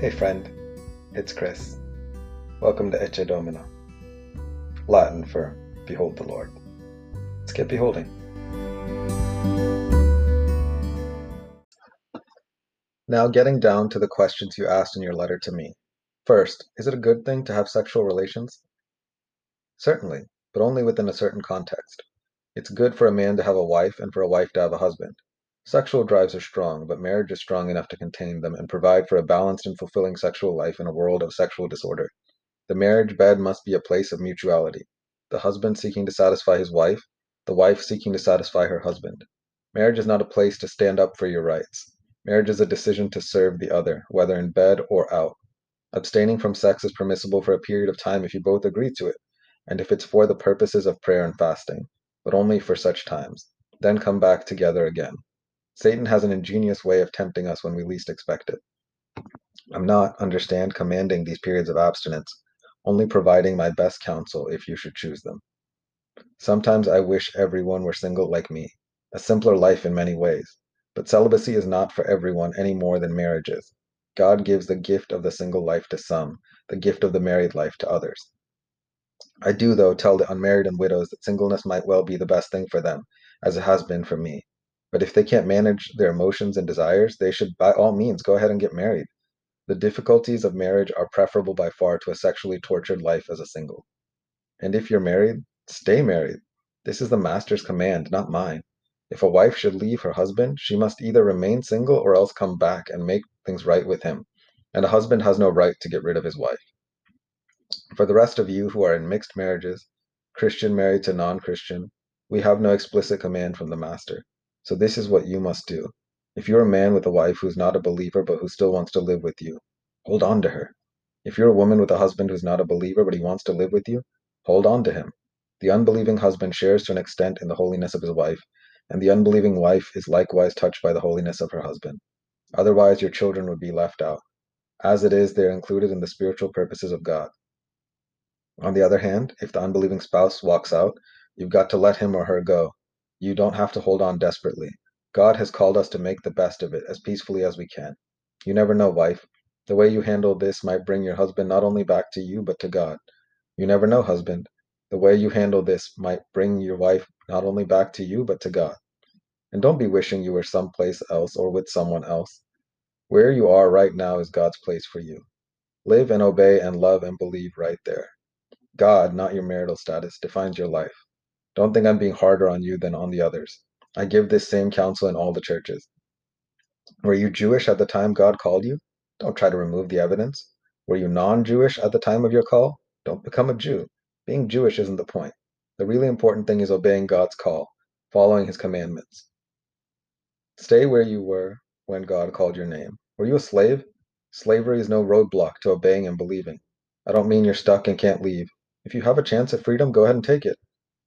Hey friend, it's Chris. Welcome to Ecce Domino, Latin for Behold the Lord. Let's get beholding. Now, getting down to the questions you asked in your letter to me. First, is it a good thing to have sexual relations? Certainly, but only within a certain context. It's good for a man to have a wife and for a wife to have a husband. Sexual drives are strong, but marriage is strong enough to contain them and provide for a balanced and fulfilling sexual life in a world of sexual disorder. The marriage bed must be a place of mutuality. The husband seeking to satisfy his wife, the wife seeking to satisfy her husband. Marriage is not a place to stand up for your rights. Marriage is a decision to serve the other, whether in bed or out. Abstaining from sex is permissible for a period of time if you both agree to it, and if it's for the purposes of prayer and fasting, but only for such times. Then come back together again. Satan has an ingenious way of tempting us when we least expect it. I'm not, understand, commanding these periods of abstinence, only providing my best counsel if you should choose them. Sometimes I wish everyone were single like me, a simpler life in many ways, but celibacy is not for everyone any more than marriage is. God gives the gift of the single life to some, the gift of the married life to others. I do, though, tell the unmarried and widows that singleness might well be the best thing for them, as it has been for me. But if they can't manage their emotions and desires, they should by all means go ahead and get married. The difficulties of marriage are preferable by far to a sexually tortured life as a single. And if you're married, stay married. This is the master's command, not mine. If a wife should leave her husband, she must either remain single or else come back and make things right with him. And a husband has no right to get rid of his wife. For the rest of you who are in mixed marriages, Christian married to non Christian, we have no explicit command from the master. So this is what you must do. If you're a man with a wife who's not a believer but who still wants to live with you, hold on to her. If you're a woman with a husband who's not a believer but he wants to live with you, hold on to him. The unbelieving husband shares to an extent in the holiness of his wife, and the unbelieving wife is likewise touched by the holiness of her husband. Otherwise, your children would be left out. As it is, they are included in the spiritual purposes of God. On the other hand, if the unbelieving spouse walks out, you've got to let him or her go you don't have to hold on desperately. God has called us to make the best of it as peacefully as we can. You never know, wife. The way you handle this might bring your husband not only back to you, but to God. You never know, husband. The way you handle this might bring your wife not only back to you, but to God. And don't be wishing you were someplace else or with someone else. Where you are right now is God's place for you. Live and obey and love and believe right there. God, not your marital status, defines your life. Don't think I'm being harder on you than on the others. I give this same counsel in all the churches. Were you Jewish at the time God called you? Don't try to remove the evidence. Were you non Jewish at the time of your call? Don't become a Jew. Being Jewish isn't the point. The really important thing is obeying God's call, following his commandments. Stay where you were when God called your name. Were you a slave? Slavery is no roadblock to obeying and believing. I don't mean you're stuck and can't leave. If you have a chance at freedom, go ahead and take it.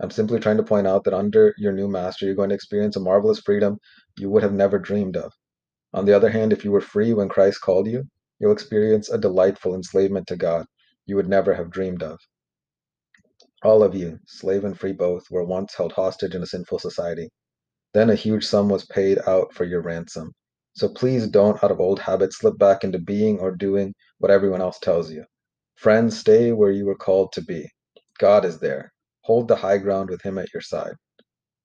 I'm simply trying to point out that under your new master, you're going to experience a marvelous freedom you would have never dreamed of. On the other hand, if you were free when Christ called you, you'll experience a delightful enslavement to God you would never have dreamed of. All of you, slave and free both, were once held hostage in a sinful society. Then a huge sum was paid out for your ransom. So please don't, out of old habits, slip back into being or doing what everyone else tells you. Friends, stay where you were called to be. God is there. Hold the high ground with him at your side.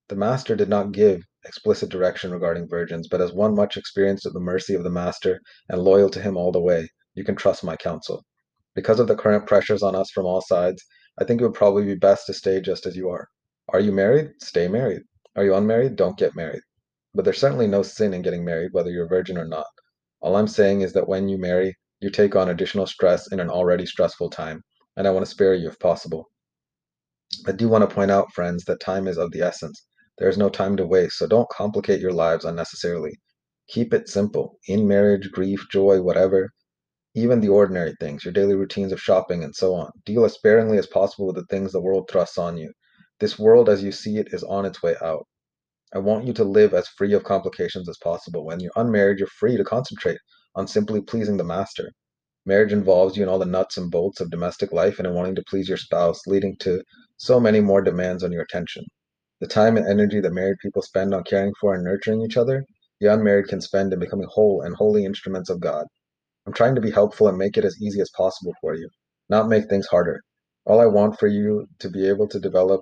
The Master did not give explicit direction regarding virgins, but as one much experienced at the mercy of the Master and loyal to him all the way, you can trust my counsel. Because of the current pressures on us from all sides, I think it would probably be best to stay just as you are. Are you married? Stay married. Are you unmarried? Don't get married. But there's certainly no sin in getting married, whether you're a virgin or not. All I'm saying is that when you marry, you take on additional stress in an already stressful time, and I want to spare you if possible. I do want to point out, friends, that time is of the essence. There is no time to waste, so don't complicate your lives unnecessarily. Keep it simple. In marriage, grief, joy, whatever, even the ordinary things, your daily routines of shopping and so on. Deal as sparingly as possible with the things the world thrusts on you. This world as you see it is on its way out. I want you to live as free of complications as possible. When you're unmarried, you're free to concentrate on simply pleasing the master. Marriage involves you in all the nuts and bolts of domestic life and in wanting to please your spouse, leading to so many more demands on your attention. The time and energy that married people spend on caring for and nurturing each other, the unmarried can spend in becoming whole and holy instruments of God. I'm trying to be helpful and make it as easy as possible for you, not make things harder. All I want for you to be able to develop,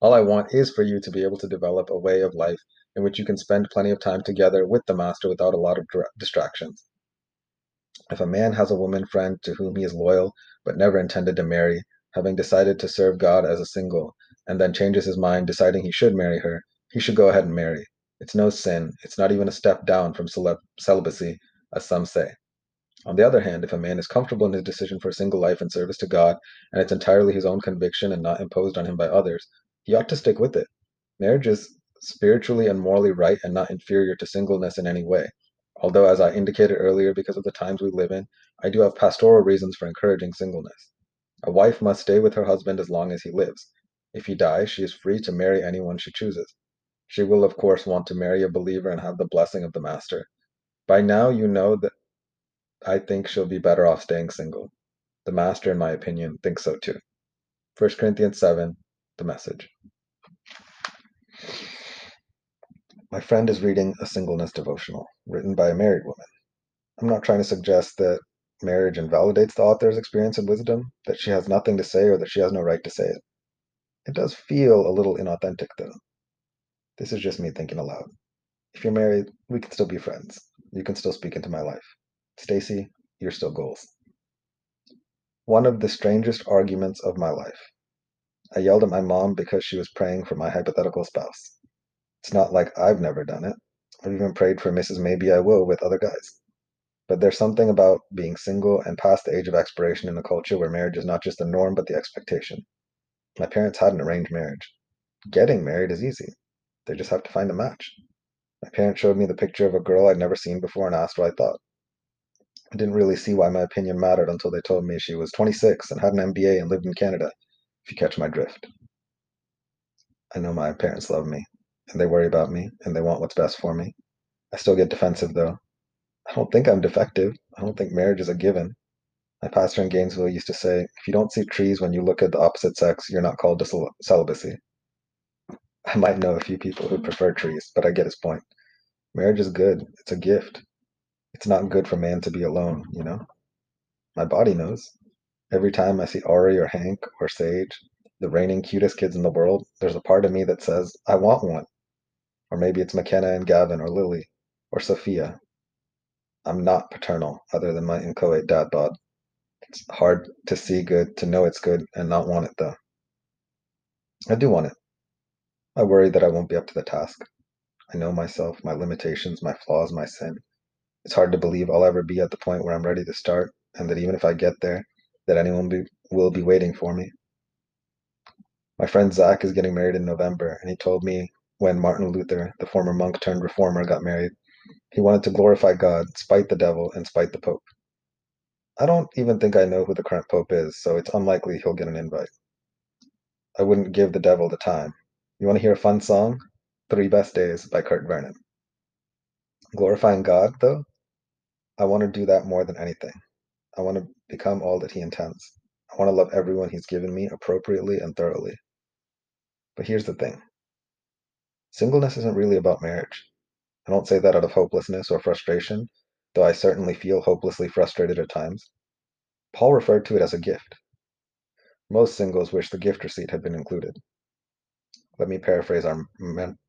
all I want is for you to be able to develop a way of life in which you can spend plenty of time together with the master without a lot of distractions. If a man has a woman friend to whom he is loyal but never intended to marry, having decided to serve God as a single, and then changes his mind deciding he should marry her, he should go ahead and marry. It's no sin. It's not even a step down from celibacy, as some say. On the other hand, if a man is comfortable in his decision for a single life and service to God, and it's entirely his own conviction and not imposed on him by others, he ought to stick with it. Marriage is spiritually and morally right and not inferior to singleness in any way. Although, as I indicated earlier, because of the times we live in, I do have pastoral reasons for encouraging singleness. A wife must stay with her husband as long as he lives. If he dies, she is free to marry anyone she chooses. She will, of course, want to marry a believer and have the blessing of the Master. By now, you know that I think she'll be better off staying single. The Master, in my opinion, thinks so too. 1 Corinthians 7, the message. My friend is reading a singleness devotional written by a married woman. I'm not trying to suggest that marriage invalidates the author's experience and wisdom, that she has nothing to say or that she has no right to say it. It does feel a little inauthentic, though. This is just me thinking aloud. If you're married, we can still be friends. You can still speak into my life. Stacy, you're still goals. One of the strangest arguments of my life. I yelled at my mom because she was praying for my hypothetical spouse. It's not like I've never done it. I've even prayed for Mrs. Maybe I Will with other guys. But there's something about being single and past the age of expiration in a culture where marriage is not just the norm but the expectation. My parents had an arranged marriage. Getting married is easy. They just have to find a match. My parents showed me the picture of a girl I'd never seen before and asked what I thought. I didn't really see why my opinion mattered until they told me she was 26 and had an MBA and lived in Canada, if you catch my drift. I know my parents love me, and they worry about me, and they want what's best for me. I still get defensive, though. I don't think I'm defective. I don't think marriage is a given. My pastor in Gainesville used to say, if you don't see trees when you look at the opposite sex, you're not called to cel- celibacy. I might know a few people who prefer trees, but I get his point. Marriage is good. It's a gift. It's not good for man to be alone, you know? My body knows. Every time I see Ari or Hank or Sage, the reigning cutest kids in the world, there's a part of me that says, I want one. Or maybe it's McKenna and Gavin or Lily or Sophia. I'm not paternal other than my inchoate dad bod. It's hard to see good, to know it's good, and not want it though. I do want it. I worry that I won't be up to the task. I know myself, my limitations, my flaws, my sin. It's hard to believe I'll ever be at the point where I'm ready to start, and that even if I get there, that anyone be, will be waiting for me. My friend Zach is getting married in November, and he told me when Martin Luther, the former monk turned reformer, got married, he wanted to glorify God, spite the devil, and spite the Pope. I don't even think I know who the current Pope is, so it's unlikely he'll get an invite. I wouldn't give the devil the time. You want to hear a fun song? Three Best Days by Kurt Vernon. Glorifying God, though, I want to do that more than anything. I want to become all that He intends. I want to love everyone He's given me appropriately and thoroughly. But here's the thing singleness isn't really about marriage. I don't say that out of hopelessness or frustration, though I certainly feel hopelessly frustrated at times. Paul referred to it as a gift. Most singles wish the gift receipt had been included. Let me paraphrase our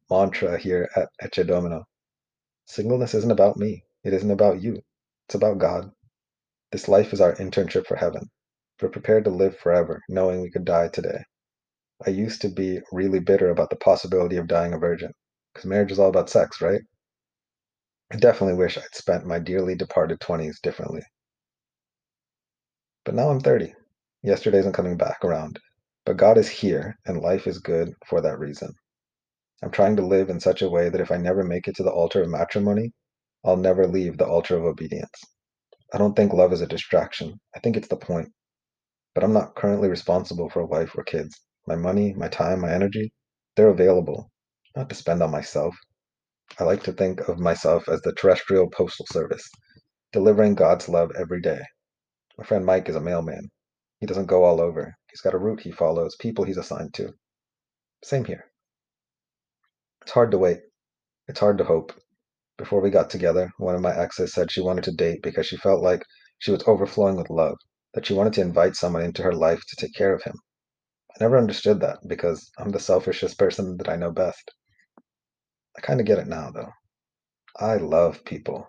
mantra here at Ecce Domino. Singleness isn't about me. It isn't about you. It's about God. This life is our internship for heaven. We're prepared to live forever, knowing we could die today. I used to be really bitter about the possibility of dying a virgin, because marriage is all about sex, right? I definitely wish I'd spent my dearly departed 20s differently. But now I'm 30. Yesterday isn't coming back around, but God is here, and life is good for that reason. I'm trying to live in such a way that if I never make it to the altar of matrimony, I'll never leave the altar of obedience. I don't think love is a distraction. I think it's the point. But I'm not currently responsible for a wife or kids. My money, my time, my energy, they're available, not to spend on myself. I like to think of myself as the terrestrial postal service, delivering God's love every day. My friend Mike is a mailman. He doesn't go all over. He's got a route he follows, people he's assigned to. Same here. It's hard to wait. It's hard to hope. Before we got together, one of my exes said she wanted to date because she felt like she was overflowing with love, that she wanted to invite someone into her life to take care of him. I never understood that because I'm the selfishest person that I know best. I kind of get it now, though. I love people.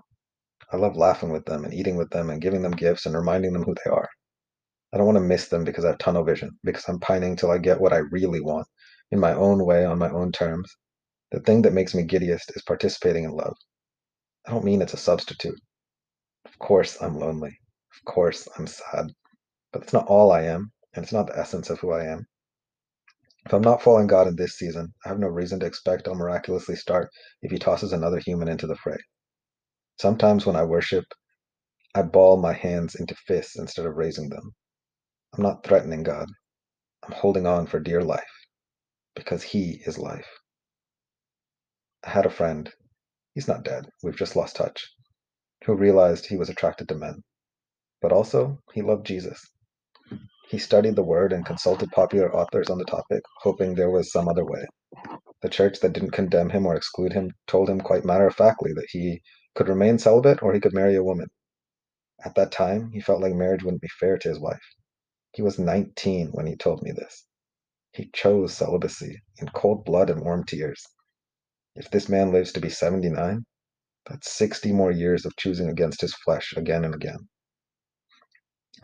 I love laughing with them and eating with them and giving them gifts and reminding them who they are. I don't want to miss them because I have tunnel vision, because I'm pining till I get what I really want, in my own way, on my own terms. The thing that makes me giddiest is participating in love. I don't mean it's a substitute. Of course I'm lonely. Of course I'm sad. But it's not all I am, and it's not the essence of who I am. If I'm not following God in this season, I have no reason to expect I'll miraculously start if He tosses another human into the fray. Sometimes when I worship, I ball my hands into fists instead of raising them. I'm not threatening God. I'm holding on for dear life because He is life. I had a friend, he's not dead, we've just lost touch, who realized he was attracted to men. But also, he loved Jesus. He studied the word and consulted popular authors on the topic, hoping there was some other way. The church that didn't condemn him or exclude him told him quite matter of factly that he could remain celibate or he could marry a woman. At that time, he felt like marriage wouldn't be fair to his wife. He was 19 when he told me this. He chose celibacy in cold blood and warm tears. If this man lives to be 79, that's 60 more years of choosing against his flesh again and again.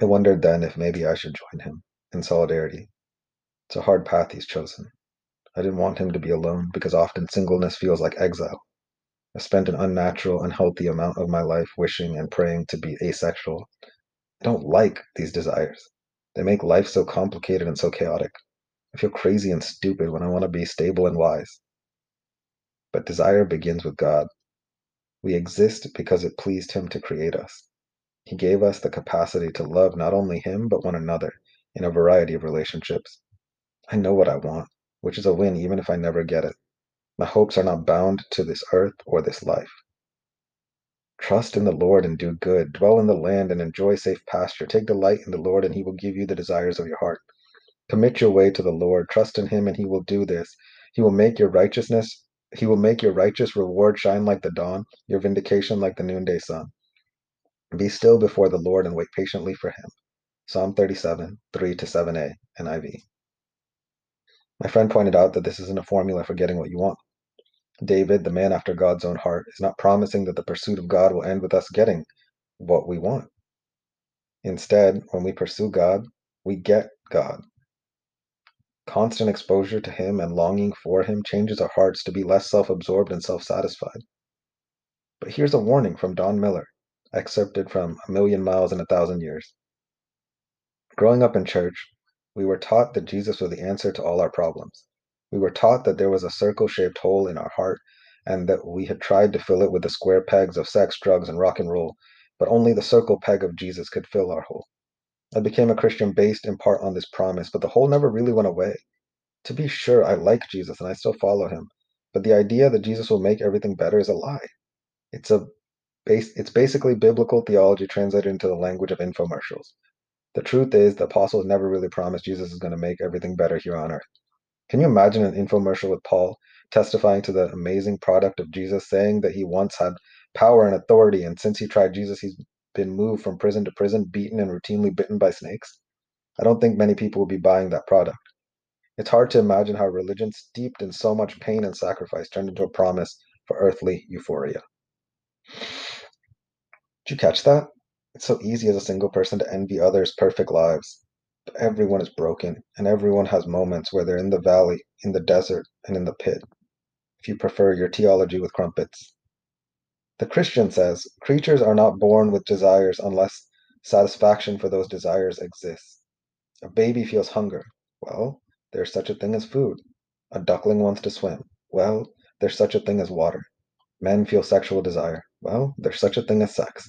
I wondered then if maybe I should join him in solidarity. It's a hard path he's chosen. I didn't want him to be alone because often singleness feels like exile. I spent an unnatural, unhealthy amount of my life wishing and praying to be asexual. I don't like these desires. They make life so complicated and so chaotic. I feel crazy and stupid when I want to be stable and wise. But desire begins with God. We exist because it pleased Him to create us. He gave us the capacity to love not only Him, but one another in a variety of relationships. I know what I want, which is a win even if I never get it. My hopes are not bound to this earth or this life. Trust in the Lord and do good. Dwell in the land and enjoy safe pasture. Take delight in the Lord, and He will give you the desires of your heart. Commit your way to the Lord. Trust in Him, and He will do this. He will make your righteousness, He will make your righteous reward shine like the dawn, your vindication like the noonday sun. Be still before the Lord and wait patiently for him. Psalm 37, 3 to 7a, NIV. My friend pointed out that this isn't a formula for getting what you want. David, the man after God's own heart, is not promising that the pursuit of God will end with us getting what we want. Instead, when we pursue God, we get God. Constant exposure to Him and longing for Him changes our hearts to be less self absorbed and self satisfied. But here's a warning from Don Miller excerpted from A Million Miles in a Thousand Years. Growing up in church, we were taught that Jesus was the answer to all our problems. We were taught that there was a circle shaped hole in our heart and that we had tried to fill it with the square pegs of sex, drugs, and rock and roll, but only the circle peg of Jesus could fill our hole. I became a Christian based in part on this promise, but the hole never really went away. To be sure, I like Jesus and I still follow him, but the idea that Jesus will make everything better is a lie. It's a it's basically biblical theology translated into the language of infomercials. The truth is, the apostles never really promised Jesus is going to make everything better here on earth. Can you imagine an infomercial with Paul testifying to the amazing product of Jesus, saying that he once had power and authority, and since he tried Jesus, he's been moved from prison to prison, beaten, and routinely bitten by snakes? I don't think many people would be buying that product. It's hard to imagine how religion steeped in so much pain and sacrifice turned into a promise for earthly euphoria. You catch that? It's so easy as a single person to envy others' perfect lives. But everyone is broken, and everyone has moments where they're in the valley, in the desert, and in the pit. If you prefer your theology with crumpets. The Christian says creatures are not born with desires unless satisfaction for those desires exists. A baby feels hunger. Well, there's such a thing as food. A duckling wants to swim. Well, there's such a thing as water. Men feel sexual desire. Well, there's such a thing as sex.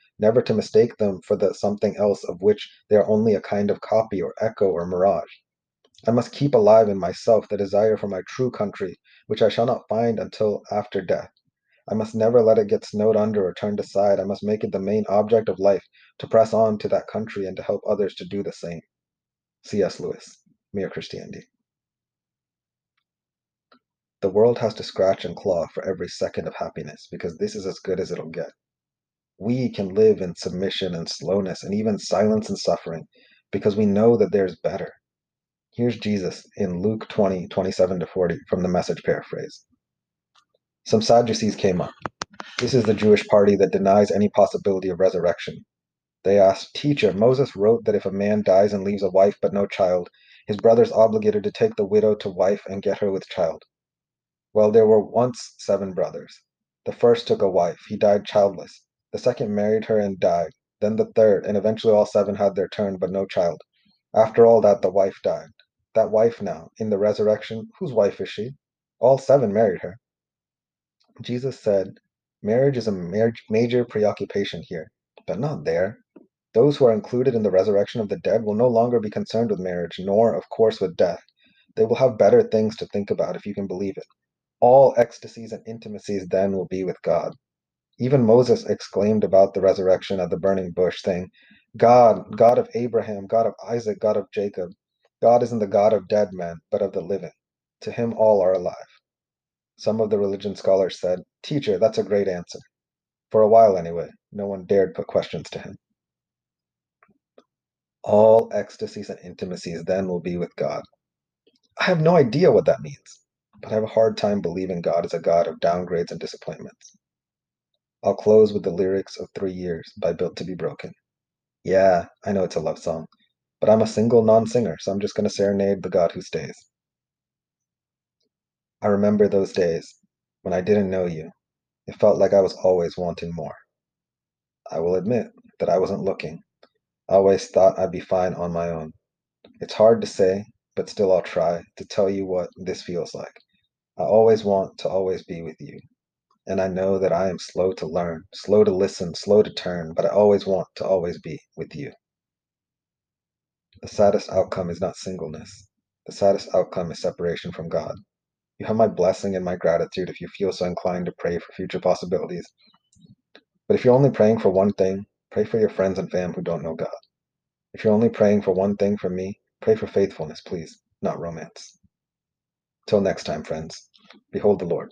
never to mistake them for the something else of which they are only a kind of copy or echo or mirage. I must keep alive in myself the desire for my true country, which I shall not find until after death. I must never let it get snowed under or turned aside. I must make it the main object of life to press on to that country and to help others to do the same. C.S. Lewis, Mere Christianity. The world has to scratch and claw for every second of happiness because this is as good as it'll get. We can live in submission and slowness and even silence and suffering because we know that there's better. Here's Jesus in Luke 20, 27 to 40 from the message paraphrase. Some Sadducees came up. This is the Jewish party that denies any possibility of resurrection. They asked, Teacher, Moses wrote that if a man dies and leaves a wife but no child, his brother's obligated to take the widow to wife and get her with child. Well, there were once seven brothers. The first took a wife. He died childless. The second married her and died. Then the third, and eventually all seven had their turn, but no child. After all that, the wife died. That wife now, in the resurrection, whose wife is she? All seven married her. Jesus said, Marriage is a major preoccupation here, but not there. Those who are included in the resurrection of the dead will no longer be concerned with marriage, nor, of course, with death. They will have better things to think about, if you can believe it. All ecstasies and intimacies then will be with God. Even Moses exclaimed about the resurrection at the burning bush, saying, God, God of Abraham, God of Isaac, God of Jacob, God isn't the God of dead men, but of the living. To him all are alive. Some of the religion scholars said, Teacher, that's a great answer. For a while, anyway, no one dared put questions to him. All ecstasies and intimacies then will be with God. I have no idea what that means but I have a hard time believing God is a God of downgrades and disappointments. I'll close with the lyrics of Three Years by Built to Be Broken. Yeah, I know it's a love song, but I'm a single non singer, so I'm just going to serenade the God who stays. I remember those days when I didn't know you. It felt like I was always wanting more. I will admit that I wasn't looking. I always thought I'd be fine on my own. It's hard to say, but still I'll try to tell you what this feels like. I always want to always be with you. And I know that I am slow to learn, slow to listen, slow to turn, but I always want to always be with you. The saddest outcome is not singleness. The saddest outcome is separation from God. You have my blessing and my gratitude if you feel so inclined to pray for future possibilities. But if you're only praying for one thing, pray for your friends and fam who don't know God. If you're only praying for one thing from me, pray for faithfulness, please, not romance. Till next time, friends. Behold the Lord.